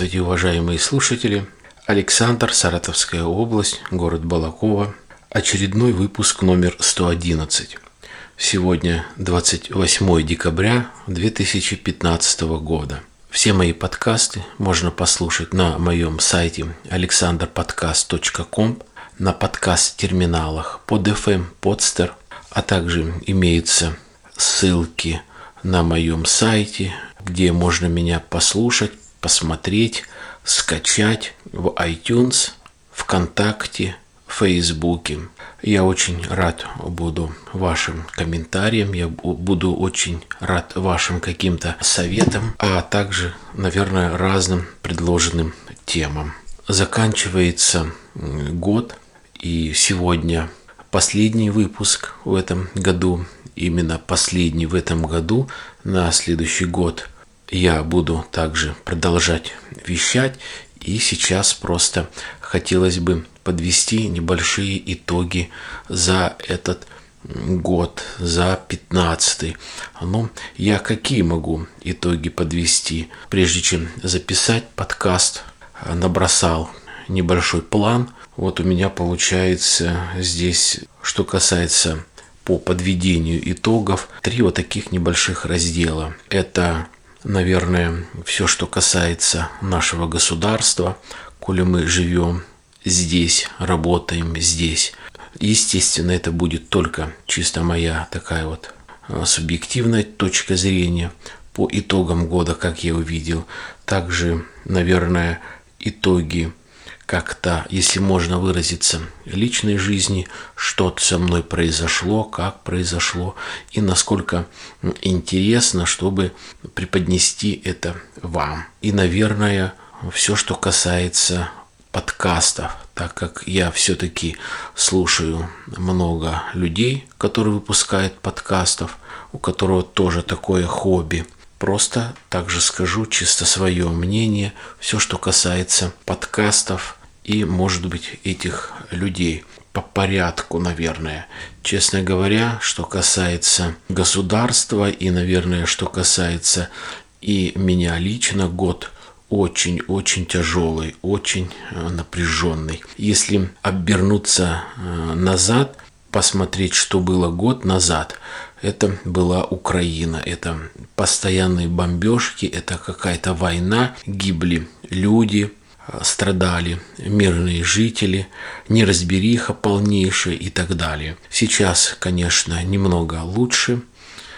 Здравствуйте, уважаемые слушатели. Александр, Саратовская область, город Балакова. Очередной выпуск номер 111. Сегодня 28 декабря 2015 года. Все мои подкасты можно послушать на моем сайте alexanderpodcast.com, на подкаст-терминалах под FM, Podster, а также имеются ссылки на моем сайте, где можно меня послушать, посмотреть, скачать в iTunes, ВКонтакте, Фейсбуке. Я очень рад буду вашим комментариям, я буду очень рад вашим каким-то советам, а также, наверное, разным предложенным темам. Заканчивается год, и сегодня последний выпуск в этом году, именно последний в этом году, на следующий год я буду также продолжать вещать. И сейчас просто хотелось бы подвести небольшие итоги за этот год, за 15 Ну, я какие могу итоги подвести? Прежде чем записать подкаст, набросал небольшой план. Вот у меня получается здесь, что касается по подведению итогов, три вот таких небольших раздела. Это наверное, все, что касается нашего государства, коли мы живем здесь, работаем здесь. Естественно, это будет только чисто моя такая вот а, субъективная точка зрения по итогам года, как я увидел. Также, наверное, итоги как-то, если можно выразиться, личной жизни, что со мной произошло, как произошло, и насколько интересно, чтобы преподнести это вам. И, наверное, все, что касается подкастов, так как я все-таки слушаю много людей, которые выпускают подкастов, у которого тоже такое хобби. Просто также скажу чисто свое мнение, все, что касается подкастов, и, может быть, этих людей по порядку, наверное. Честно говоря, что касается государства и, наверное, что касается и меня лично, год очень-очень тяжелый, очень э, напряженный. Если обернуться э, назад, посмотреть, что было год назад, это была Украина, это постоянные бомбежки, это какая-то война, гибли люди, страдали мирные жители, неразбериха полнейшая и так далее. Сейчас, конечно, немного лучше,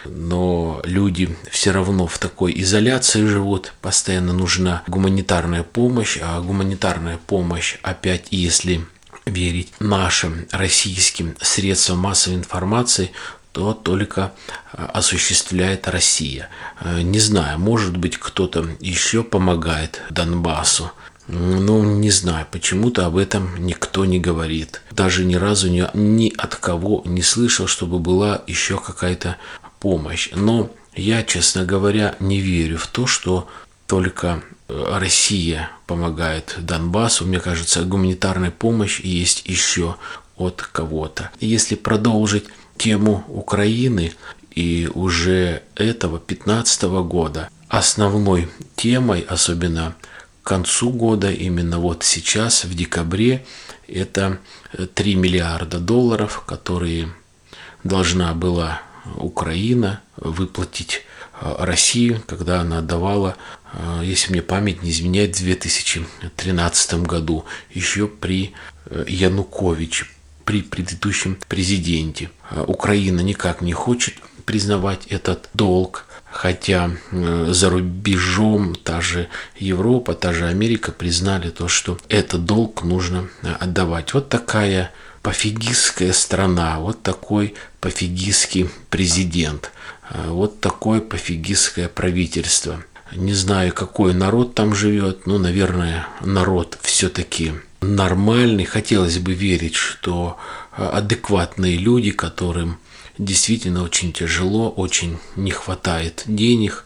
но люди все равно в такой изоляции живут, постоянно нужна гуманитарная помощь, а гуманитарная помощь, опять если верить нашим российским средствам массовой информации, то только осуществляет Россия. Не знаю, может быть, кто-то еще помогает Донбассу, ну, не знаю, почему-то об этом никто не говорит. Даже ни разу ни, ни от кого не слышал, чтобы была еще какая-то помощь. Но я, честно говоря, не верю в то, что только э, Россия помогает Донбассу. Мне кажется, гуманитарная помощь есть еще от кого-то. Если продолжить тему Украины и уже этого 15 года, основной темой, особенно к концу года, именно вот сейчас, в декабре, это 3 миллиарда долларов, которые должна была Украина выплатить э, России, когда она давала, э, если мне память не изменяет, в 2013 году, еще при э, Януковиче, при предыдущем президенте. Украина никак не хочет признавать этот долг, Хотя э, за рубежом та же Европа, та же Америка признали то, что этот долг нужно э, отдавать. Вот такая пофигистская страна, вот такой пофигистский президент, э, вот такое пофигистское правительство. Не знаю, какой народ там живет, но, наверное, народ все-таки нормальный. Хотелось бы верить, что адекватные люди, которым действительно очень тяжело, очень не хватает денег,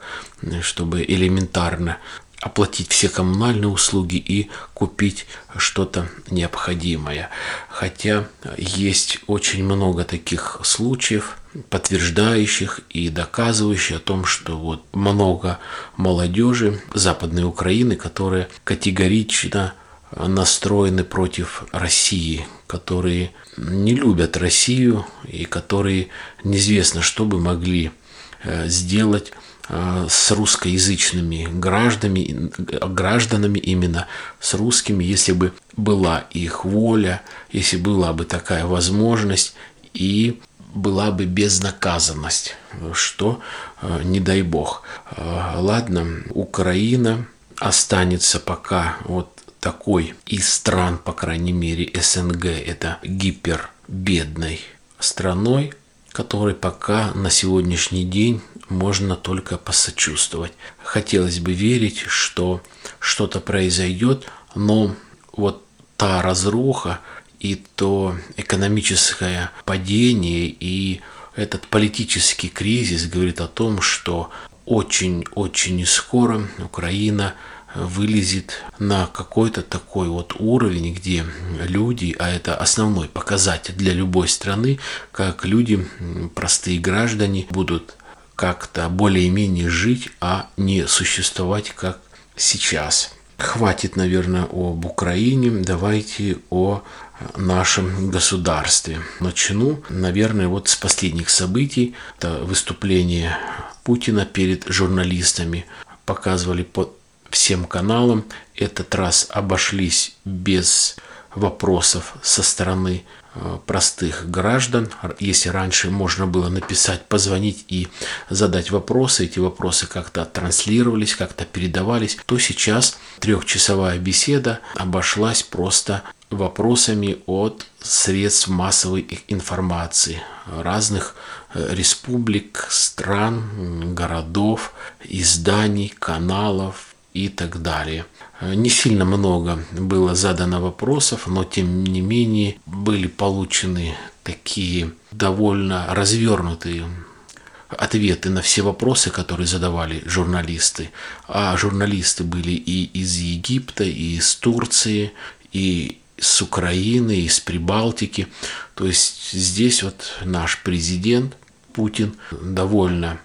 чтобы элементарно оплатить все коммунальные услуги и купить что-то необходимое. Хотя есть очень много таких случаев, подтверждающих и доказывающих о том, что вот много молодежи Западной Украины, которые категорично настроены против России, которые не любят Россию и которые неизвестно, что бы могли э, сделать э, с русскоязычными гражданами, гражданами именно с русскими, если бы была их воля, если была бы такая возможность и была бы безнаказанность, что э, не дай бог. Ладно, Украина останется пока вот такой из стран, по крайней мере, СНГ, это гипербедной страной, которой пока на сегодняшний день можно только посочувствовать. Хотелось бы верить, что что-то произойдет, но вот та разруха и то экономическое падение и этот политический кризис говорит о том, что очень-очень скоро Украина вылезет на какой-то такой вот уровень, где люди, а это основной показатель для любой страны, как люди, простые граждане, будут как-то более-менее жить, а не существовать как сейчас. Хватит, наверное, об Украине, давайте о нашем государстве. Начну, наверное, вот с последних событий. Это выступление Путина перед журналистами. Показывали по всем каналам. Этот раз обошлись без вопросов со стороны э, простых граждан. Если раньше можно было написать, позвонить и задать вопросы, эти вопросы как-то транслировались, как-то передавались, то сейчас трехчасовая беседа обошлась просто вопросами от средств массовой информации разных э, республик, стран, городов, изданий, каналов, и так далее. Не сильно много было задано вопросов, но тем не менее были получены такие довольно развернутые ответы на все вопросы, которые задавали журналисты. А журналисты были и из Египта, и из Турции, и с Украины, из Прибалтики. То есть здесь вот наш президент Путин довольно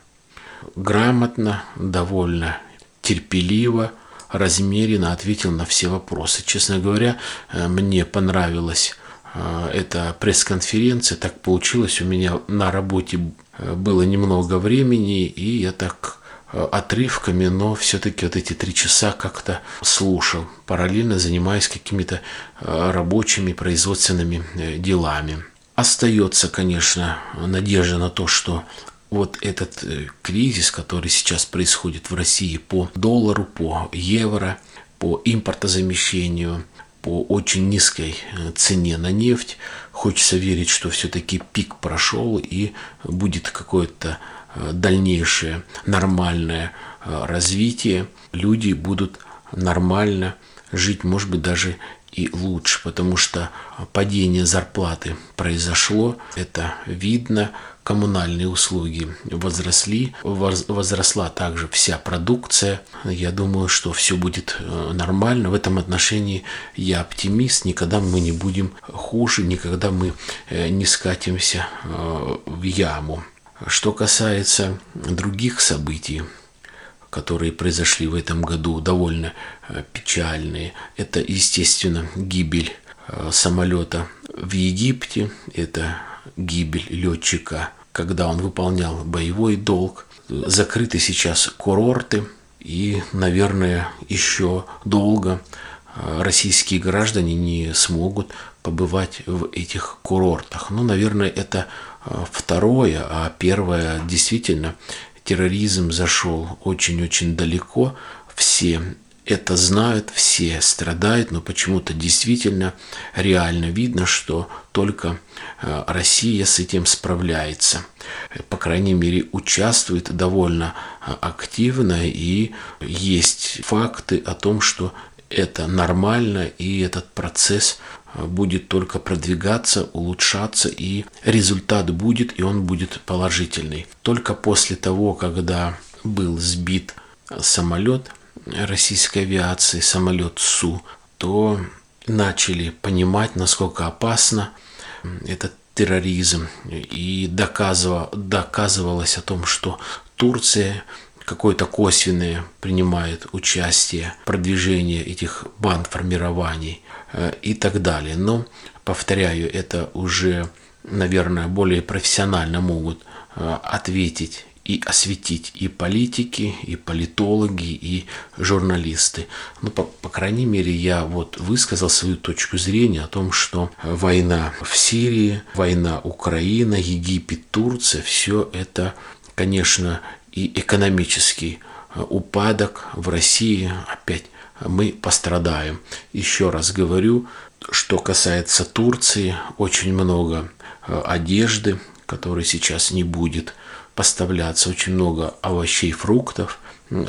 грамотно, довольно терпеливо, размеренно ответил на все вопросы. Честно говоря, э, мне понравилась э, эта пресс-конференция. Так получилось, у меня на работе э, было немного времени, и я так отрывками, но все-таки вот эти три часа как-то слушал, параллельно занимаясь какими-то рабочими производственными делами. Остается, конечно, надежда на то, что вот этот э, кризис, который сейчас происходит в России по доллару, по евро, по импортозамещению, по очень низкой э, цене на нефть. Хочется верить, что все-таки пик прошел и будет какое-то э, дальнейшее нормальное развитие. Люди будут нормально жить, может быть, даже и лучше, потому что падение зарплаты произошло, это видно, коммунальные услуги возросли, возросла также вся продукция. Я думаю, что все будет э, нормально. В этом отношении я оптимист. Никогда мы не будем хуже, никогда мы э, не скатимся э, в яму. Что касается других событий, которые произошли в этом году, довольно печальные, это, естественно, гибель самолета в Египте, это гибель летчика, когда он выполнял боевой долг. Закрыты сейчас курорты, и, наверное, еще долго э, российские граждане не смогут побывать в этих курортах. Ну, наверное, это э, второе, а первое действительно терроризм зашел очень-очень далеко. Все это знают, все страдают, но почему-то действительно реально видно, что только э, Россия с этим справляется. По крайней мере, участвует довольно э, активно и есть факты о том, что это нормально и этот процесс э, будет только продвигаться, улучшаться и результат будет и он будет положительный. Только после того, когда был сбит самолет, российской авиации, самолет Су, то начали понимать, насколько опасно этот терроризм. И доказывало, доказывалось о том, что Турция какое-то косвенное принимает участие в продвижении этих банд-формирований э, и так далее. Но, повторяю, это уже, наверное, более профессионально могут э, ответить и осветить и политики, и политологи, и журналисты. Ну, по, по крайней мере, я вот высказал свою точку зрения о том, что война в Сирии, война Украина, Египет, Турция, все это, конечно, и экономический упадок в России опять мы пострадаем. Еще раз говорю, что касается Турции, очень много одежды, которой сейчас не будет поставляться очень много овощей, фруктов.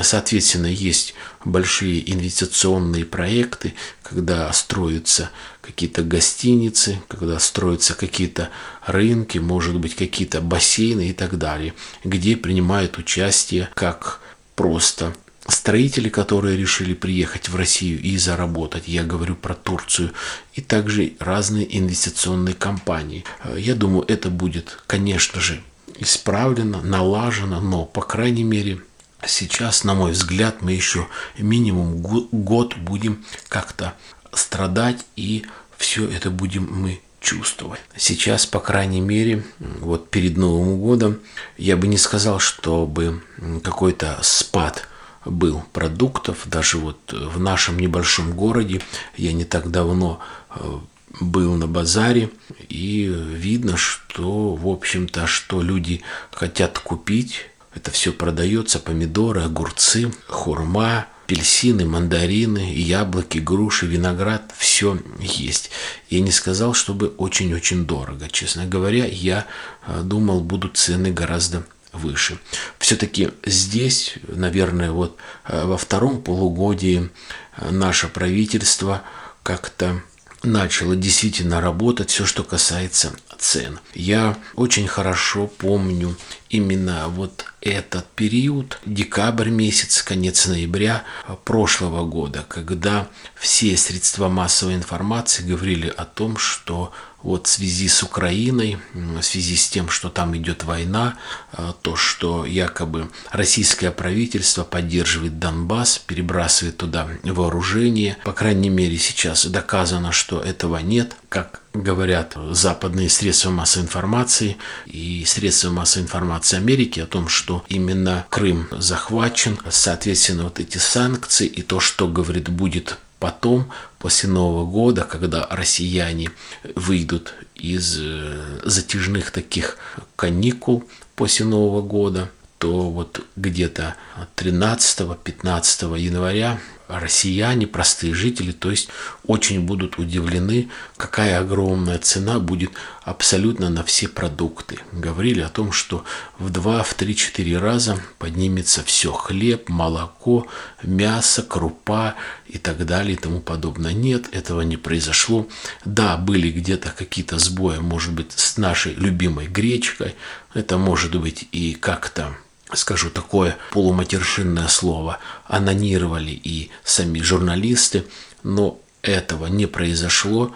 Соответственно, есть большие инвестиционные проекты, когда строятся какие-то гостиницы, когда строятся какие-то рынки, может быть, какие-то бассейны и так далее, где принимают участие как просто строители, которые решили приехать в Россию и заработать, я говорю про Турцию, и также разные инвестиционные компании. Я думаю, это будет, конечно же, исправлено, налажено, но, по крайней мере, сейчас, на мой взгляд, мы еще минимум год будем как-то страдать, и все это будем мы чувствовать. Сейчас, по крайней мере, вот перед Новым годом, я бы не сказал, чтобы какой-то спад был продуктов, даже вот в нашем небольшом городе, я не так давно э, был на базаре, и видно, что, в общем-то, что люди хотят купить, это все продается, помидоры, огурцы, хурма, апельсины, мандарины, яблоки, груши, виноград, все есть. Я не сказал, чтобы очень-очень дорого. Честно говоря, я э, думал, будут цены гораздо выше. Все-таки здесь, наверное, вот э, во втором полугодии э, наше правительство как-то начало действительно работать все, что касается цен. Я очень хорошо помню именно вот этот период, декабрь месяц, конец ноября прошлого года, когда все средства массовой информации говорили о том, что вот в связи с Украиной, в связи с тем, что там идет война, а, то, что якобы российское правительство поддерживает Донбасс, перебрасывает туда вооружение. По крайней мере, сейчас доказано, что этого нет. Как говорят западные средства массовой информации и средства массовой информации Америки о том, что именно Крым захвачен, соответственно, вот эти санкции и то, что, говорит, будет потом, после Нового года, когда россияне выйдут из э, затяжных таких каникул после Нового года, то вот где-то 13-15 января россияне, простые жители, то есть очень будут удивлены, какая огромная цена будет абсолютно на все продукты. Говорили о том, что в 2, в 3, 4 раза поднимется все, хлеб, молоко, мясо, крупа и так далее и тому подобное. Нет, этого не произошло. Да, были где-то какие-то сбои, может быть, с нашей любимой гречкой, это может быть и как-то скажу такое полуматершинное слово, анонировали и сами журналисты, но этого не произошло,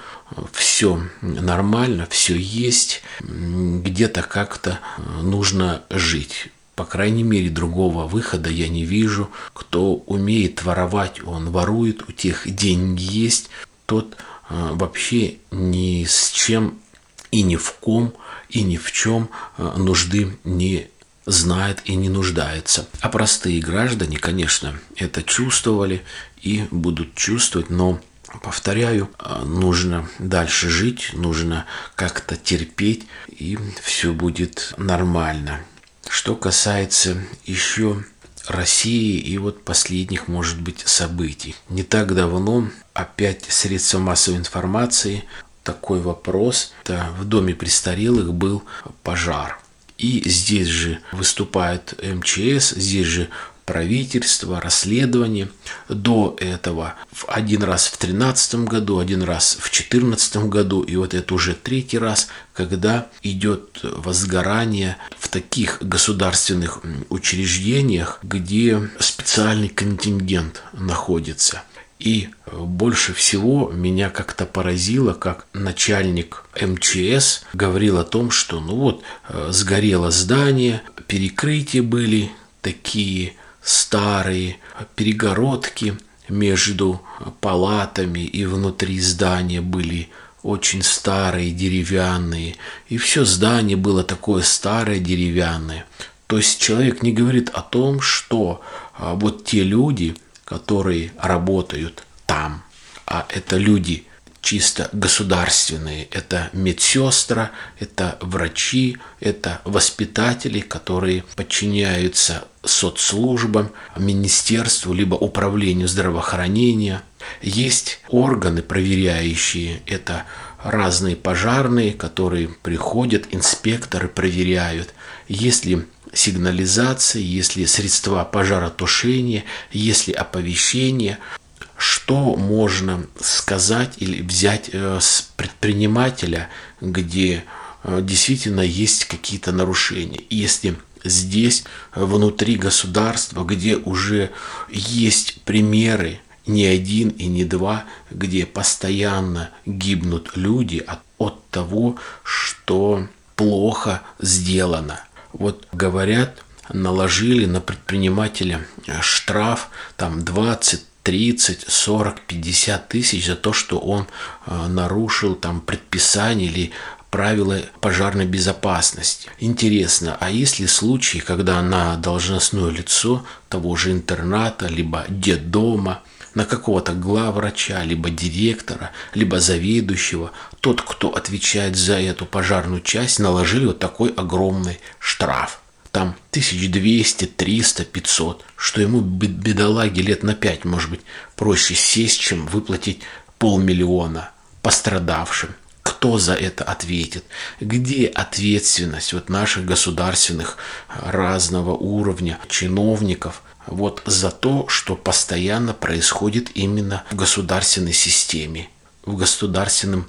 все нормально, все есть, где-то как-то нужно жить. По крайней мере, другого выхода я не вижу. Кто умеет воровать, он ворует, у тех деньги есть, тот э, вообще ни с чем и ни в ком и ни в чем э, нужды не знает и не нуждается. А простые граждане, конечно, это чувствовали и будут чувствовать, но повторяю, нужно дальше жить, нужно как-то терпеть, и все будет нормально. Что касается еще России и вот последних, может быть, событий. Не так давно опять средства массовой информации такой вопрос. Это в доме престарелых был пожар. И здесь же выступает МЧС, здесь же правительства, расследования. До этого один раз в 2013 году, один раз в 2014 году, и вот это уже третий раз, когда идет возгорание в таких государственных учреждениях, где специальный контингент находится. И больше всего меня как-то поразило, как начальник МЧС говорил о том, что ну вот э, сгорело здание, перекрытия были такие старые, перегородки между палатами и внутри здания были очень старые, деревянные, и все здание было такое старое, деревянное. То есть человек не говорит о том, что а, вот те люди, которые работают там, а это люди чисто государственные. Это медсестра, это врачи, это воспитатели, которые подчиняются соцслужбам, министерству, либо управлению здравоохранения. Есть органы проверяющие, это разные пожарные, которые приходят, инспекторы проверяют, есть ли сигнализация, есть ли средства пожаротушения, есть ли оповещение, что можно сказать или взять э, с предпринимателя, где э, действительно есть какие-то нарушения. Если здесь, внутри государства, где уже есть примеры, не один и не два, где постоянно гибнут люди от, от того, что плохо сделано. Вот говорят, наложили на предпринимателя штраф там 20 30, 40, 50 тысяч за то, что он э, нарушил там предписание или правила пожарной безопасности. Интересно, а есть ли случаи, когда на должностное лицо того же интерната, либо детдома, на какого-то главврача, либо директора, либо заведующего, тот, кто отвечает за эту пожарную часть, наложили вот такой огромный штраф – там 1200, 300, 500, что ему бедолаге лет на 5, может быть, проще сесть, чем выплатить полмиллиона пострадавшим. Кто за это ответит? Где ответственность вот наших государственных разного уровня чиновников вот за то, что постоянно происходит именно в государственной системе, в государственном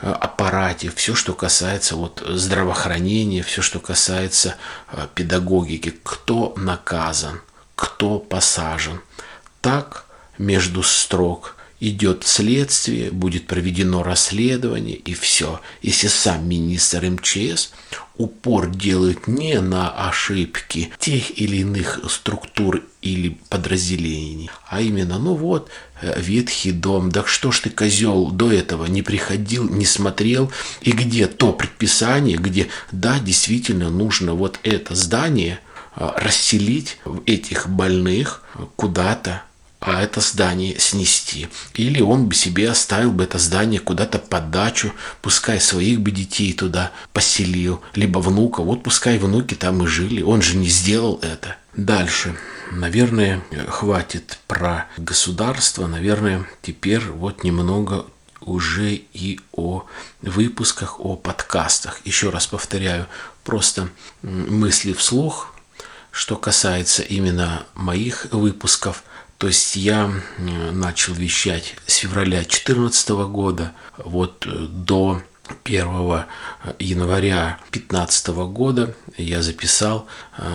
аппарате, все, что касается вот здравоохранения, все, что касается э, педагогики, кто наказан, кто посажен. Так между строк идет следствие, будет проведено расследование и все. Если сам министр МЧС упор делает не на ошибки тех или иных структур или подразделений, а именно, ну вот, э, ветхий дом, да что ж ты, козел, до этого не приходил, не смотрел, и где то предписание, где, да, действительно нужно вот это здание э, расселить этих больных куда-то это здание снести. Или он бы себе оставил бы это здание куда-то под дачу, пускай своих бы детей туда поселил, либо внука, вот пускай внуки там и жили, он же не сделал это. Дальше. Наверное, хватит про государство, наверное, теперь вот немного уже и о выпусках, о подкастах. Еще раз повторяю, просто мысли вслух, что касается именно моих выпусков – то есть я начал вещать с февраля 2014 года вот э, до 1 января 2015 года я записал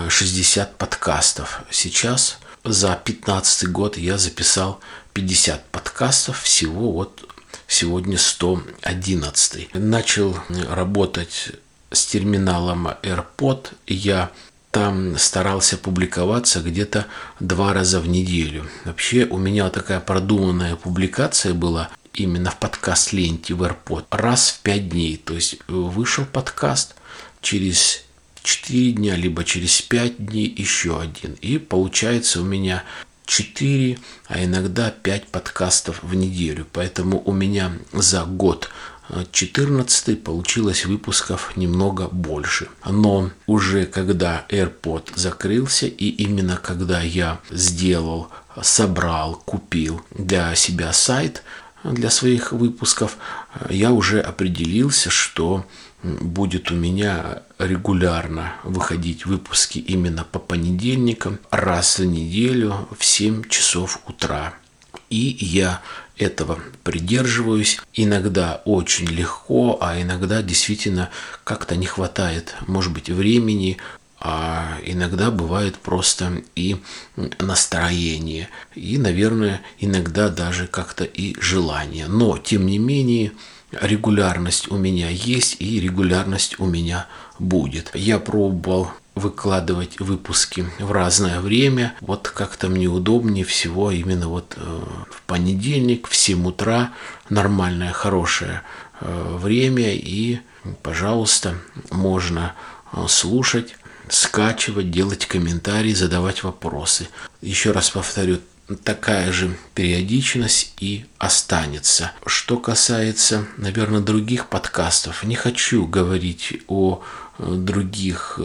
60 э, подкастов. Сейчас за 2015 год я записал 50 подкастов, всего вот сегодня 111. Начал работать с терминалом AirPod. Я там старался публиковаться где-то два раза в неделю. Вообще у меня такая продуманная публикация была именно в подкаст-ленте в AirPod раз в пять дней. То есть вышел подкаст через 4 дня, либо через 5 дней еще один. И получается у меня 4, а иногда 5 подкастов в неделю. Поэтому у меня за год 14 получилось выпусков немного больше. Но уже когда AirPod закрылся и именно когда я сделал, собрал, купил для себя сайт, для своих выпусков, я уже определился, что будет у меня регулярно выходить выпуски именно по понедельникам раз в неделю в 7 часов утра. И я этого придерживаюсь. Иногда очень легко, а иногда действительно как-то не хватает, может быть, времени, а иногда бывает просто и настроение, и, наверное, иногда даже как-то и желание. Но, тем не менее, регулярность у меня есть и регулярность у меня будет. Я пробовал выкладывать выпуски в разное время. Вот как-то мне удобнее всего именно вот э, в понедельник в 7 утра нормальное, хорошее э, время и, пожалуйста, можно э, слушать, скачивать, делать комментарии, задавать вопросы. Еще раз повторю, такая же периодичность и останется. Что касается, наверное, других подкастов, не хочу говорить о других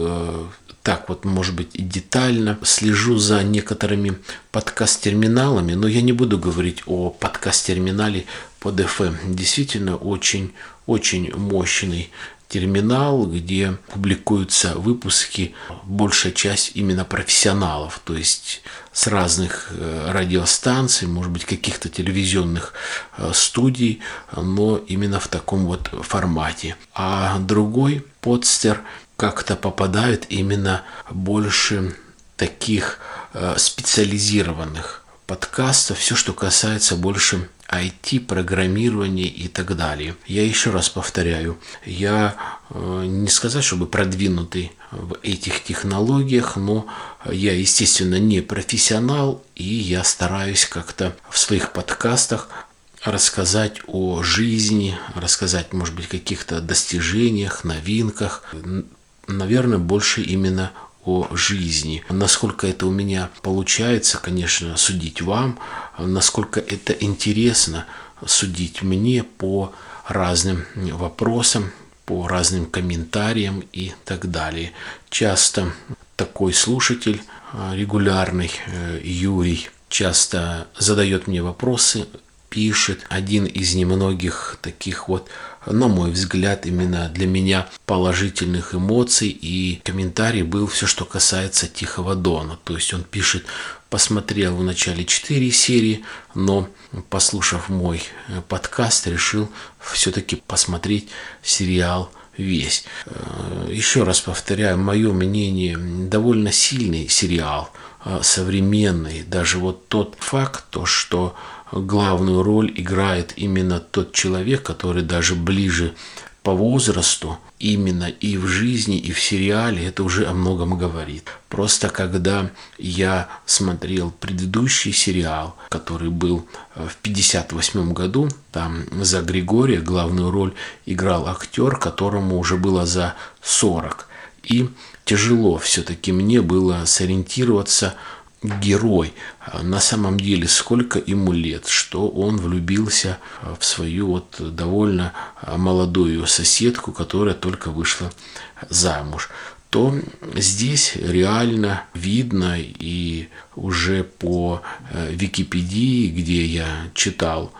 так вот, может быть, и детально. Слежу за некоторыми подкаст-терминалами, но я не буду говорить о подкаст-терминале под FM. Действительно, очень, очень мощный терминал, где публикуются выпуски, большая часть именно профессионалов, то есть с разных э, радиостанций, может быть, каких-то телевизионных э, студий, но именно в таком вот формате. А другой подстер как-то попадают именно больше таких э, специализированных подкастов, все, что касается больше IT, программирования и так далее. Я еще раз повторяю, я э, не сказать, чтобы продвинутый в этих технологиях, но я, естественно, не профессионал, и я стараюсь как-то в своих подкастах рассказать о жизни, рассказать, может быть, каких-то достижениях, новинках, наверное, больше именно о жизни. Насколько это у меня получается, конечно, судить вам, насколько это интересно судить мне по разным вопросам, по разным комментариям и так далее. Часто такой слушатель регулярный, э, Юрий, часто задает мне вопросы, пишет. Один из немногих таких вот на мой взгляд, именно для меня положительных эмоций и комментарий был все, что касается Тихого Дона. То есть он пишет, посмотрел в начале 4 серии, но послушав мой э, подкаст, решил все-таки посмотреть сериал весь. Э, еще раз повторяю, мое мнение, довольно сильный сериал, э, современный. Даже вот тот факт, то, что главную роль играет именно тот человек, который даже ближе по возрасту, именно и в жизни, и в сериале, это уже о многом говорит. Просто когда я смотрел предыдущий сериал, который был э, в 58 году, там за Григория главную роль играл актер, которому уже было за 40. И тяжело все-таки мне было сориентироваться герой. А на самом деле, сколько ему лет, что он влюбился в свою вот довольно молодую соседку, которая только вышла замуж то здесь реально видно и уже по э, Википедии, где я читал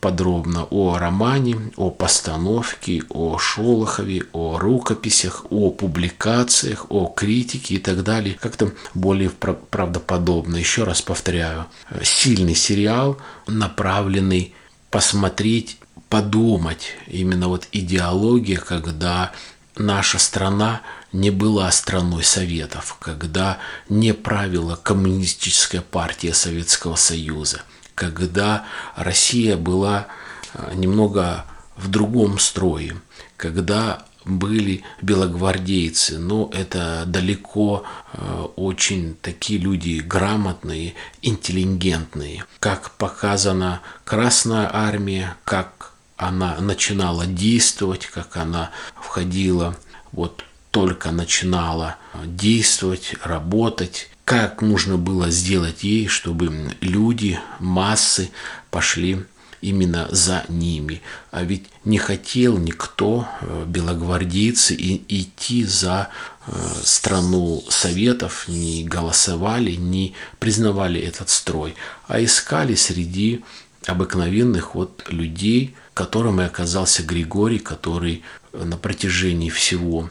подробно о романе, о постановке, о Шолохове, о рукописях, о публикациях, о критике и так далее. Как-то более правдоподобно. Еще раз повторяю, сильный сериал, направленный посмотреть, подумать. Именно вот идеология, когда наша страна не была страной Советов, когда не правила коммунистическая партия Советского Союза – когда Россия была э, немного в другом строе, когда были белогвардейцы, но это далеко э, очень такие люди грамотные, интеллигентные. Как показана Красная Армия, как она начинала действовать, как она входила, вот только начинала действовать, работать, как нужно было сделать ей, чтобы люди, массы пошли именно за ними. А ведь не хотел никто, э, белогвардейцы, и идти за э, страну Советов, не голосовали, не признавали этот строй, а искали среди обыкновенных вот людей, которым и оказался Григорий, который на протяжении всего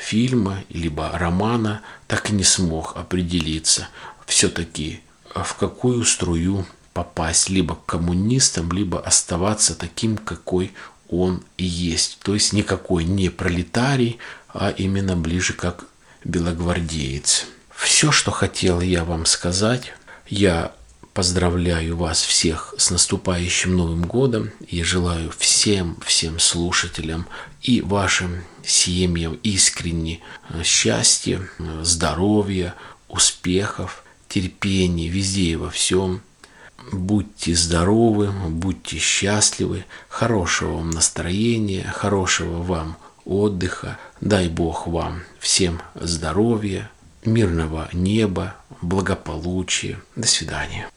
фильма либо романа так и не смог определиться все-таки в какую струю попасть, либо к коммунистам, либо оставаться таким, какой он и есть. То есть никакой не пролетарий, а именно ближе как белогвардеец. Все, что хотел я вам сказать, я поздравляю вас всех с наступающим Новым годом и желаю всем, всем слушателям и вашим семьям искренне счастья, здоровья, успехов, терпения везде и во всем. Будьте здоровы, будьте счастливы, хорошего вам настроения, хорошего вам отдыха. Дай Бог вам всем здоровья, мирного неба, благополучия. До свидания.